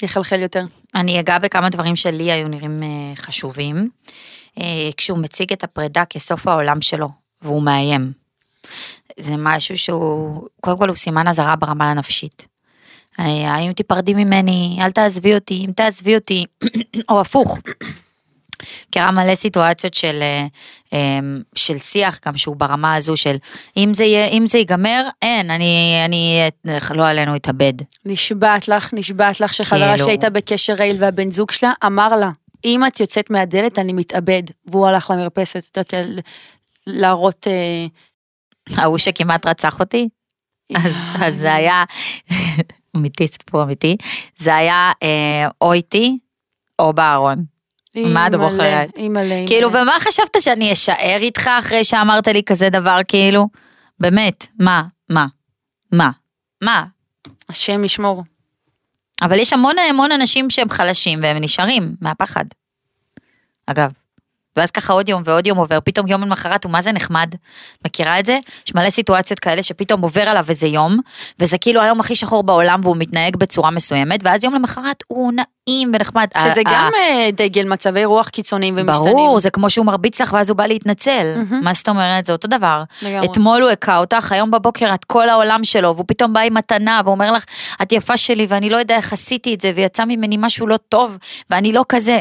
יחלחל יותר. אני אגע בכמה דברים שלי היו נראים אה, חשובים. אה, כשהוא מציג את הפרידה כסוף העולם שלו, והוא מאיים. זה משהו שהוא, קודם כל הוא סימן אזהרה ברמה הנפשית. אה, האם תיפרדי ממני, אל תעזבי אותי, אם תעזבי אותי, או הפוך. מכירה מלא סיטואציות של, אה, אה, של שיח גם שהוא ברמה הזו של אם זה, יהיה, אם זה ייגמר, אין, אני, אני לא עלינו אתאבד. נשבעת לך, נשבעת לך שחברה כאילו- שהייתה בקשר רעיל והבן זוג שלה אמר לה, אם את יוצאת מהדלת אני מתאבד, והוא הלך למרפסת, את יודעת, להראות... אה, ההוא שכמעט רצח אותי, אז, אז זה היה, אמיתי, סיפור אמיתי, זה היה אה, או איתי או בארון. מה את בוחרת? אימא'לה. כאילו, ומה חשבת שאני אשאר איתך אחרי שאמרת לי כזה דבר, כאילו? באמת, מה, מה, מה, מה? השם ישמור. אבל יש המון המון אנשים שהם חלשים והם נשארים מהפחד. אגב. ואז ככה עוד יום ועוד יום עובר, פתאום יום למחרת הוא מה זה נחמד. מכירה את זה? יש מלא סיטואציות כאלה שפתאום עובר עליו איזה יום, וזה כאילו היום הכי שחור בעולם והוא מתנהג בצורה מסוימת, ואז יום למחרת הוא נעים ונחמד. שזה ה- גם ה- אה, דגל מצבי רוח קיצוניים ומשתנים. ברור, זה כמו שהוא מרביץ לך ואז הוא בא להתנצל. מהמם. מה זאת אומרת? זה אותו דבר. לגמרי. אתמול הוא הכה אותך, היום בבוקר את כל העולם שלו, והוא פתאום בא עם מתנה ואומר לך, את יפה שלי ואני לא יודע איך עשיתי את זה, ויצא ממני משהו לא טוב, ואני לא כזה.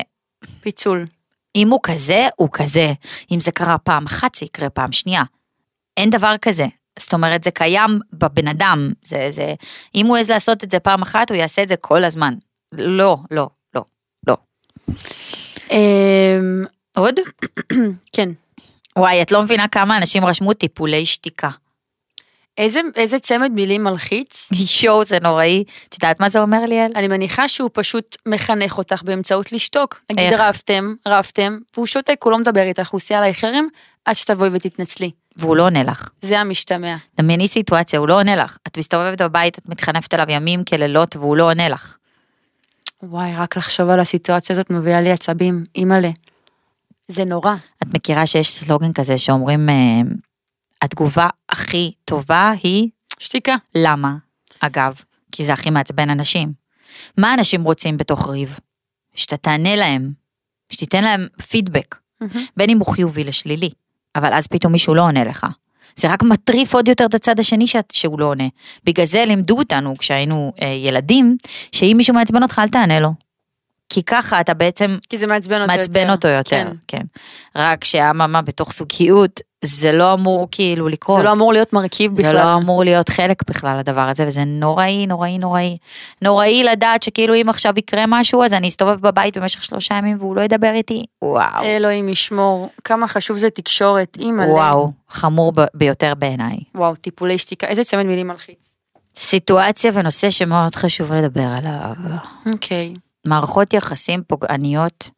פיצול. אם הוא כזה, הוא כזה. אם זה קרה פעם אחת, זה יקרה פעם שנייה. אין דבר כזה. זאת אומרת, זה קיים בבן אדם. זה, זה, אם הוא העז לעשות את זה פעם אחת, הוא יעשה את זה כל הזמן. לא, לא, לא, לא. אמ, עוד? כן. וואי, את לא מבינה כמה אנשים רשמו טיפולי שתיקה. איזה, איזה צמד מילים מלחיץ. יואו, זה נוראי. את יודעת מה זה אומר ליאל? אני מניחה שהוא פשוט מחנך אותך באמצעות לשתוק. נגיד איך? רבתם, רבתם, והוא שותק, הוא לא מדבר איתך, הוא עושה עליי חרם, עד שתבואי ותתנצלי. והוא לא עונה לך. זה המשתמע. דמייני סיטואציה, הוא לא עונה לך. את מסתובבת בבית, את מתחנפת עליו ימים כלילות והוא לא עונה לך. וואי, רק לחשוב על הסיטואציה הזאת מביאה לי עצבים, אימא'לה. זה נורא. את מכירה שיש סלוגן כזה שאומרים, אה, התגובה הכי טובה היא שתיקה. למה? אגב, כי זה הכי מעצבן אנשים. מה אנשים רוצים בתוך ריב? שאתה תענה להם, שתיתן להם פידבק, בין אם הוא חיובי לשלילי, אבל אז פתאום מישהו לא עונה לך. זה רק מטריף עוד יותר את הצד השני שאת, שהוא לא עונה. בגלל זה לימדו אותנו כשהיינו אה, ילדים, שאם מישהו מעצבן אותך אל תענה לו. כי ככה אתה בעצם כי זה מעצבן אותו יותר. מעצבן אותו יותר, כן. כן. רק שאממה בתוך זוגיות, זה לא אמור כאילו לקרות. זה לא אמור להיות מרכיב בכלל. זה לא אמור להיות חלק בכלל הדבר הזה, וזה נוראי, נוראי, נוראי. נוראי לדעת שכאילו אם עכשיו יקרה משהו, אז אני אסתובב בבית במשך שלושה ימים והוא לא ידבר איתי. וואו. אלוהים ישמור, כמה חשוב זה תקשורת, אימא'לה. וואו, חמור ב- ביותר בעיניי. וואו, טיפולי שתיקה, איזה צמד מילים מלחיץ. סיטואציה ונושא שמאוד חשוב לדבר עליו. אוקיי. מערכות יחסים פוגעניות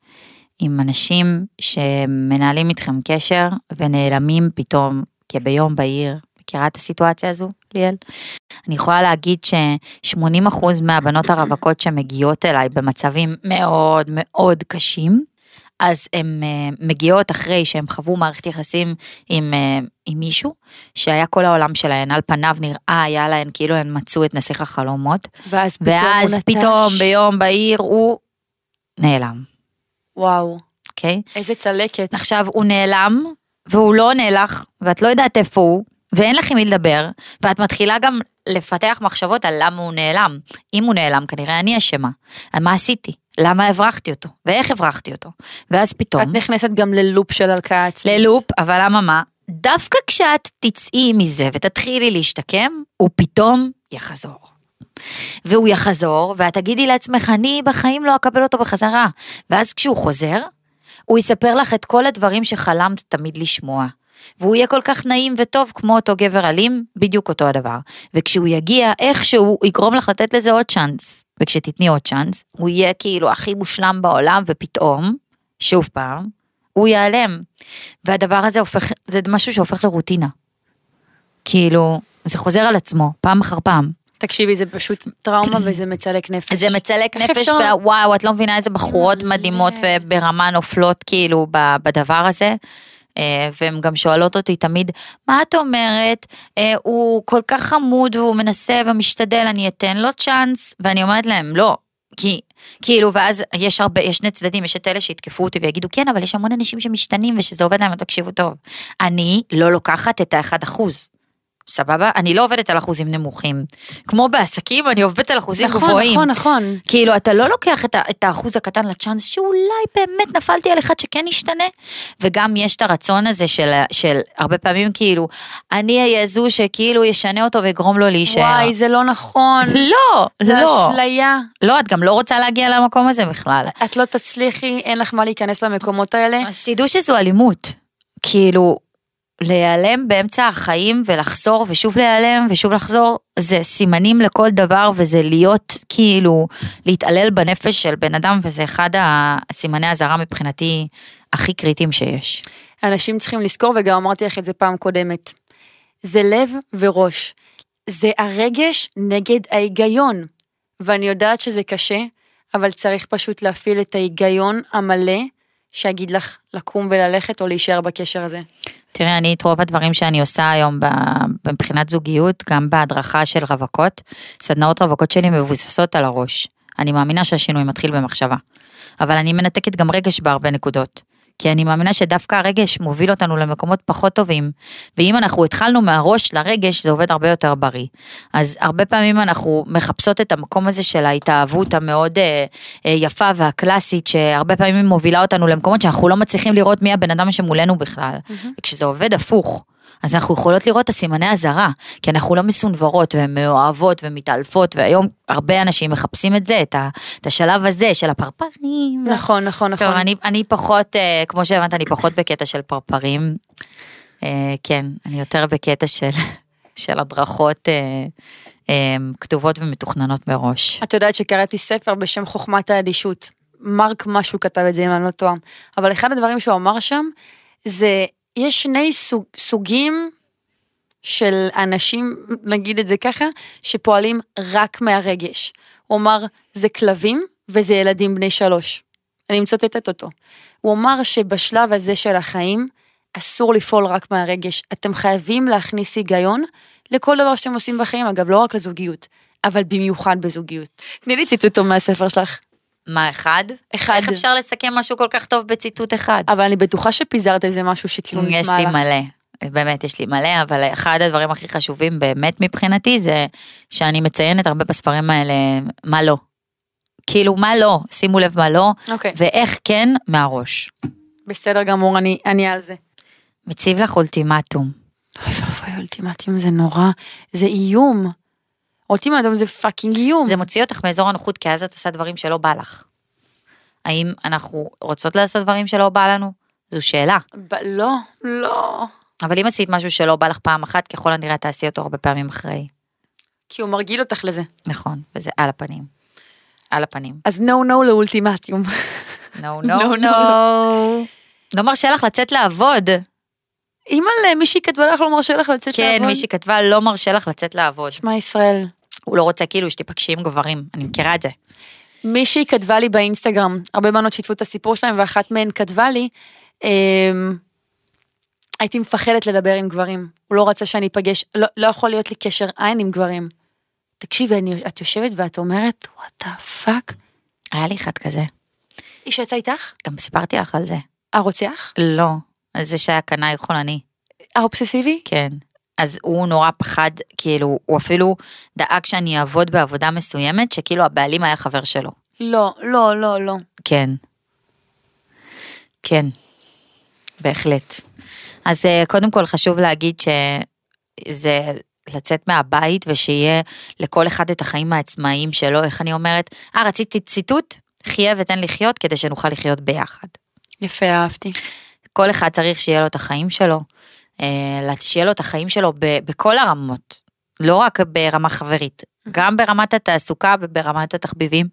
עם אנשים שמנהלים איתכם קשר ונעלמים פתאום כביום בהיר. מכירה את הסיטואציה הזו, ליאל? אני יכולה להגיד ש-80% מהבנות הרווקות שמגיעות אליי במצבים מאוד מאוד קשים, אז הן uh, מגיעות אחרי שהן חוו מערכת יחסים עם, uh, עם מישהו, שהיה כל העולם שלהן, על פניו נראה היה להן כאילו הן מצאו את נסיך החלומות, ואז פתאום הוא ואז נטש. פתאום ביום בהיר הוא נעלם, וואו, אוקיי? איזה צלקת. עכשיו הוא נעלם, והוא לא עונה לך, ואת לא יודעת איפה הוא, ואין לך עם מי לדבר, ואת מתחילה גם לפתח מחשבות על למה הוא נעלם. אם הוא נעלם, כנראה אני אשמה. מה עשיתי? למה הברחתי אותו? ואיך הברחתי אותו? ואז פתאום... את נכנסת גם ללופ של הלקאה עצמית. ללופ, אבל אממה, דווקא כשאת תצאי מזה ותתחילי להשתקם, הוא פתאום יחזור. והוא יחזור, ואת תגידי לעצמך, אני בחיים לא אקבל אותו בחזרה. ואז כשהוא חוזר, הוא יספר לך את כל הדברים שחלמת תמיד לשמוע. והוא יהיה כל כך נעים וטוב כמו אותו גבר אלים, בדיוק אותו הדבר. וכשהוא יגיע, איכשהו יגרום לך לתת לזה עוד צ'אנס. וכשתתני עוד צ'אנס, הוא יהיה כאילו הכי מושלם בעולם, ופתאום, שוב פעם, הוא ייעלם. והדבר הזה הופך, זה משהו שהופך לרוטינה. כאילו, זה חוזר על עצמו, פעם אחר פעם. תקשיבי, זה פשוט טראומה וזה מצלק נפש. זה מצלק נפש, וואו, את לא מבינה איזה בחורות מלא. מדהימות וברמה נופלות כאילו בדבר הזה. אה, והן גם שואלות אותי תמיד, מה את אומרת? אה, הוא כל כך חמוד והוא מנסה ומשתדל, אני אתן לו צ'אנס? ואני אומרת להם, לא. כי, כאילו, ואז יש הרבה, יש שני צדדים, יש את אלה שיתקפו אותי ויגידו, כן, אבל יש המון אנשים שמשתנים ושזה עובד להם, תקשיבו טוב. אני לא לוקחת את האחד אחוז. סבבה? אני לא עובדת על אחוזים נמוכים. כמו בעסקים, אני עובדת על אחוזים נכון, גבוהים. נכון, נכון. כאילו, אתה לא לוקח את, את האחוז הקטן לצ'אנס שאולי באמת נפלתי על אחד שכן ישתנה, וגם יש את הרצון הזה של, של הרבה פעמים כאילו, אני אהיה זו שכאילו ישנה אותו ויגרום לו להישאר. וואי, זה לא נכון. לא, זה לא. אשליה. לא, את גם לא רוצה להגיע למקום הזה בכלל. את לא תצליחי, אין לך מה להיכנס למקומות האלה. אז שתדעו שזו אלימות. כאילו, להיעלם באמצע החיים ולחזור ושוב להיעלם ושוב לחזור, זה סימנים לכל דבר וזה להיות כאילו, להתעלל בנפש של בן אדם וזה אחד הסימני האזהרה מבחינתי הכי קריטיים שיש. אנשים צריכים לזכור, וגם אמרתי לך את זה פעם קודמת. זה לב וראש. זה הרגש נגד ההיגיון. ואני יודעת שזה קשה, אבל צריך פשוט להפעיל את ההיגיון המלא, שיגיד לך לקום וללכת או להישאר בקשר הזה. תראי, אני את רוב הדברים שאני עושה היום מבחינת זוגיות, גם בהדרכה של רווקות, סדנאות רווקות שלי מבוססות על הראש. אני מאמינה שהשינוי מתחיל במחשבה. אבל אני מנתקת גם רגש בהרבה נקודות. כי אני מאמינה שדווקא הרגש מוביל אותנו למקומות פחות טובים. ואם אנחנו התחלנו מהראש לרגש, זה עובד הרבה יותר בריא. אז הרבה פעמים אנחנו מחפשות את המקום הזה של ההתאהבות המאוד אה, אה, יפה והקלאסית, שהרבה פעמים מובילה אותנו למקומות שאנחנו לא מצליחים לראות מי הבן אדם שמולנו בכלל. וכשזה עובד הפוך, אז אנחנו יכולות לראות את הסימני אזהרה, כי אנחנו לא מסונוורות ומאוהבות ומתעלפות, והיום הרבה אנשים מחפשים את זה, את, ה, את השלב הזה של הפרפרים. נכון, נכון, נכון. טוב, אני, אני פחות, אה, כמו שהבנת, אני פחות בקטע של פרפרים. אה, כן, אני יותר בקטע של, של הדרכות אה, כתובות ומתוכננות מראש. את יודעת שקראתי ספר בשם חוכמת האדישות. מרק משהו כתב את זה אם אני לא טועה. אבל אחד הדברים שהוא אמר שם, זה, יש שני סוג, סוגים של אנשים, נגיד את זה ככה, שפועלים רק מהרגש. הוא אמר, זה כלבים וזה ילדים בני שלוש. אני מצטטת אותו. הוא אמר שבשלב הזה של החיים, אסור לפעול רק מהרגש. אתם חייבים להכניס היגיון לכל דבר שאתם עושים בחיים, אגב, לא רק לזוגיות, אבל במיוחד בזוגיות. תני לי ציטוט טוב מהספר שלך. מה, אחד? אחד. איך אפשר לסכם משהו כל כך טוב בציטוט אחד? אבל אני בטוחה שפיזרת איזה משהו שכאילו נטמע לך. יש לי מלא, באמת יש לי מלא, אבל אחד הדברים הכי חשובים באמת מבחינתי זה שאני מציינת הרבה בספרים האלה מה לא. כאילו מה לא, שימו לב מה לא, אוקיי, ואיך כן מהראש. בסדר גמור, אני, אני על זה. מציב לך אולטימטום. אוי ואבוי, אולטימטום זה נורא, זה איום. אולטימטום זה fucking איום. זה מוציא אותך מאזור הנוחות כי אז את עושה דברים שלא בא לך. האם אנחנו רוצות לעשות דברים שלא בא לנו? זו שאלה. ב- לא, לא. אבל אם עשית משהו שלא בא לך פעם אחת, ככל הנראה תעשי אותו הרבה פעמים אחרי. כי הוא מרגיל אותך לזה. נכון, וזה על הפנים. על הפנים. אז no no לאולטימטום. נו, נו, נו. לא מרשה לך לצאת לעבוד. אימא'לה, מישהי כתבה לך לא מרשה לך לצאת לעבוד. כן, מישהי כתבה לא מרשה לך לצאת לעבוד. שמע ישראל. הוא לא רוצה כאילו שתיפגשי עם גברים, אני מכירה את זה. מישהי כתבה לי באינסטגרם, הרבה בנות שיתפו את הסיפור שלהם, ואחת מהן כתבה לי, אמ, הייתי מפחדת לדבר עם גברים. הוא לא רצה שאני אפגש, לא, לא יכול להיות לי קשר עין עם גברים. תקשיבי, את יושבת ואת אומרת, what the fuck. היה לי אחד כזה. איש יצא איתך? גם סיפרתי לך על זה. הרוצח? לא, על זה שהיה קנאי חולני. האובססיבי? כן. אז הוא נורא פחד, כאילו, הוא אפילו דאג שאני אעבוד בעבודה מסוימת, שכאילו הבעלים היה חבר שלו. לא, לא, לא, לא. כן. כן, בהחלט. אז אה, קודם כל חשוב להגיד שזה לצאת מהבית ושיהיה לכל אחד את החיים העצמאיים שלו, איך אני אומרת? אה, רציתי ציטוט? חיה ותן לחיות כדי שנוכל לחיות ביחד. יפה, אהבתי. כל אחד צריך שיהיה לו את החיים שלו, שיהיה לו את החיים שלו בכל הרמות. לא רק ברמה חברית, גם ברמת התעסוקה וברמת התחביבים,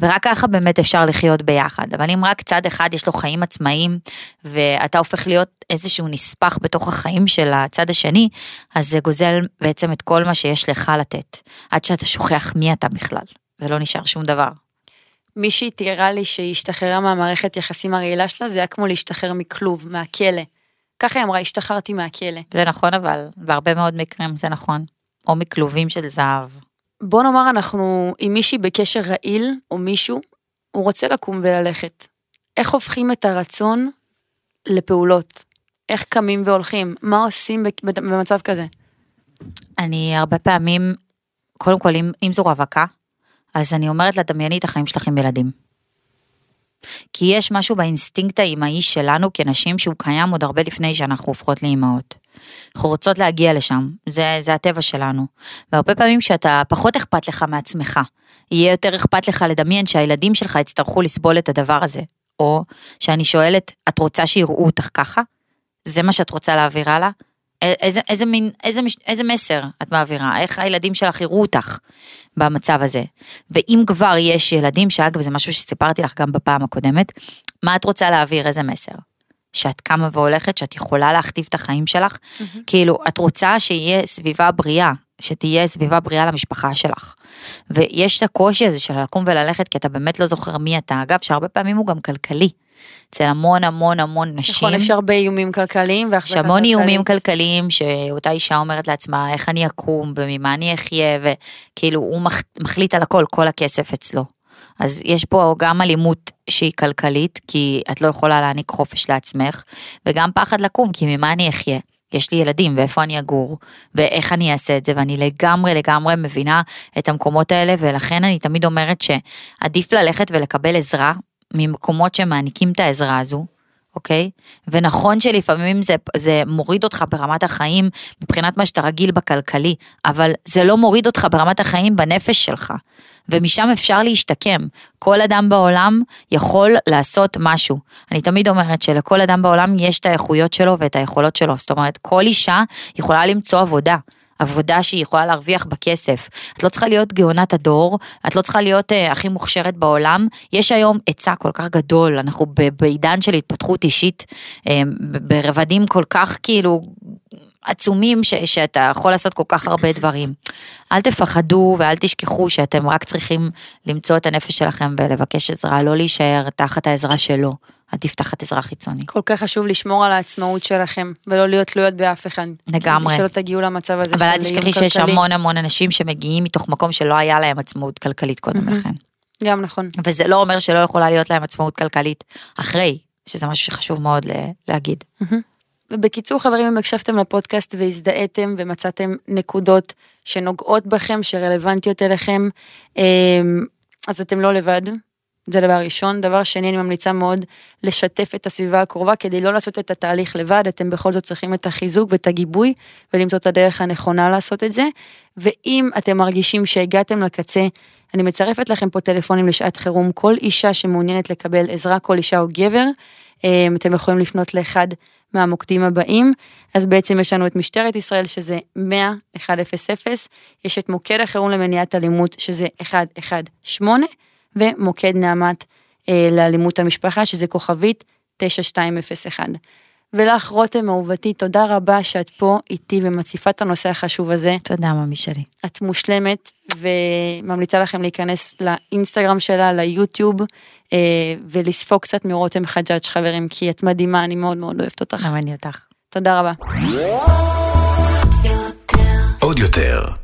ורק ככה באמת אפשר לחיות ביחד. אבל אם רק צד אחד יש לו חיים עצמאיים, ואתה הופך להיות איזשהו נספח בתוך החיים של הצד השני, אז זה גוזל בעצם את כל מה שיש לך לתת, עד שאתה שוכח מי אתה בכלל, ולא נשאר שום דבר. מישהי תיארה לי שהיא השתחררה מהמערכת יחסים הרעילה שלה, זה היה כמו להשתחרר מכלוב, מהכלא. ככה היא אמרה, השתחררתי מהכלא. זה נכון אבל, בהרבה מאוד מקרים זה נכון. או מכלובים של זהב. בוא נאמר אנחנו עם מישהי בקשר רעיל, או מישהו, הוא רוצה לקום וללכת. איך הופכים את הרצון לפעולות? איך קמים והולכים? מה עושים במצב כזה? אני הרבה פעמים, קודם כל, אם, אם זו רווקה, אז אני אומרת לה, דמייני את החיים שלך עם ילדים. כי יש משהו באינסטינקט האימהי שלנו כנשים שהוא קיים עוד הרבה לפני שאנחנו הופכות לאימהות. אנחנו רוצות להגיע לשם, זה, זה הטבע שלנו. והרבה פעמים כשאתה פחות אכפת לך מעצמך, יהיה יותר אכפת לך לדמיין שהילדים שלך יצטרכו לסבול את הדבר הזה. או שאני שואלת, את רוצה שיראו אותך ככה? זה מה שאת רוצה להעביר הלאה? איזה, איזה, מין, איזה, איזה מסר את מעבירה? איך הילדים שלך יראו אותך במצב הזה? ואם כבר יש ילדים, שאגב זה משהו שסיפרתי לך גם בפעם הקודמת, מה את רוצה להעביר? איזה מסר? שאת קמה והולכת, שאת יכולה להכתיב את החיים שלך, mm-hmm. כאילו, את רוצה שיהיה סביבה בריאה, שתהיה סביבה בריאה למשפחה שלך. ויש את הקושי הזה של לקום וללכת, כי אתה באמת לא זוכר מי אתה. אגב, שהרבה פעמים הוא גם כלכלי. אצל המון המון המון נשים. נכון, יש הרבה איומים כלכליים והחזקה כלכלית. יש המון איומים כלכליים שאותה אישה אומרת לעצמה איך אני אקום וממה אני אחיה וכאילו הוא מחליט על הכל, כל הכסף אצלו. אז יש פה גם אלימות שהיא כלכלית, כי את לא יכולה להעניק חופש לעצמך, וגם פחד לקום, כי ממה אני אחיה? יש לי ילדים ואיפה אני אגור ואיך אני אעשה את זה ואני לגמרי לגמרי מבינה את המקומות האלה ולכן אני תמיד אומרת שעדיף ללכת ולקבל עזרה ממקומות שמעניקים את העזרה הזו, אוקיי? ונכון שלפעמים זה, זה מוריד אותך ברמת החיים מבחינת מה שאתה רגיל בכלכלי, אבל זה לא מוריד אותך ברמת החיים בנפש שלך. ומשם אפשר להשתקם. כל אדם בעולם יכול לעשות משהו. אני תמיד אומרת שלכל אדם בעולם יש את האיכויות שלו ואת היכולות שלו. זאת אומרת, כל אישה יכולה למצוא עבודה. עבודה שהיא יכולה להרוויח בכסף. את לא צריכה להיות גאונת הדור, את לא צריכה להיות uh, הכי מוכשרת בעולם. יש היום היצע כל כך גדול, אנחנו בעידן של התפתחות אישית, uh, ברבדים כל כך כאילו עצומים ש, שאתה יכול לעשות כל כך הרבה דברים. אל תפחדו ואל תשכחו שאתם רק צריכים למצוא את הנפש שלכם ולבקש עזרה, לא להישאר תחת העזרה שלו. עדיף תחת עזרה חיצונית. כל כך חשוב לשמור על העצמאות שלכם, ולא להיות תלויות באף אחד. לגמרי. שלא תגיעו למצב הזה אבל אל תשכחי שיש המון המון אנשים שמגיעים מתוך מקום שלא היה להם עצמאות כלכלית קודם לכן. גם נכון. וזה לא אומר שלא יכולה להיות להם עצמאות כלכלית אחרי, שזה משהו שחשוב מאוד להגיד. ובקיצור חברים אם הקשבתם לפודקאסט והזדהיתם ומצאתם נקודות שנוגעות בכם שרלוונטיות אליכם אמ, אז אתם לא לבד זה דבר ראשון. דבר שני, אני ממליצה מאוד לשתף את הסביבה הקרובה כדי לא לעשות את התהליך לבד, אתם בכל זאת צריכים את החיזוק ואת הגיבוי ולמצוא את הדרך הנכונה לעשות את זה. ואם אתם מרגישים שהגעתם לקצה, אני מצרפת לכם פה טלפונים לשעת חירום, כל אישה שמעוניינת לקבל עזרה, כל אישה או גבר, אה, אתם יכולים לפנות לאחד מהמוקדים הבאים, אז בעצם יש לנו את משטרת ישראל שזה 100-100, יש את מוקד החירום למניעת אלימות שזה 118, ומוקד נעמת אה, לאלימות המשפחה, שזה כוכבית 9201. ולך, רותם אהובתי, תודה רבה שאת פה איתי ומציפה את הנושא החשוב הזה. תודה, ממי שלי. את מושלמת, וממליצה לכם להיכנס לאינסטגרם שלה, ליוטיוב, אה, ולספוג קצת מרותם חג'אג' חברים, כי את מדהימה, אני מאוד מאוד אוהבת אותך. גם אני אותך. תודה רבה. עוד יותר.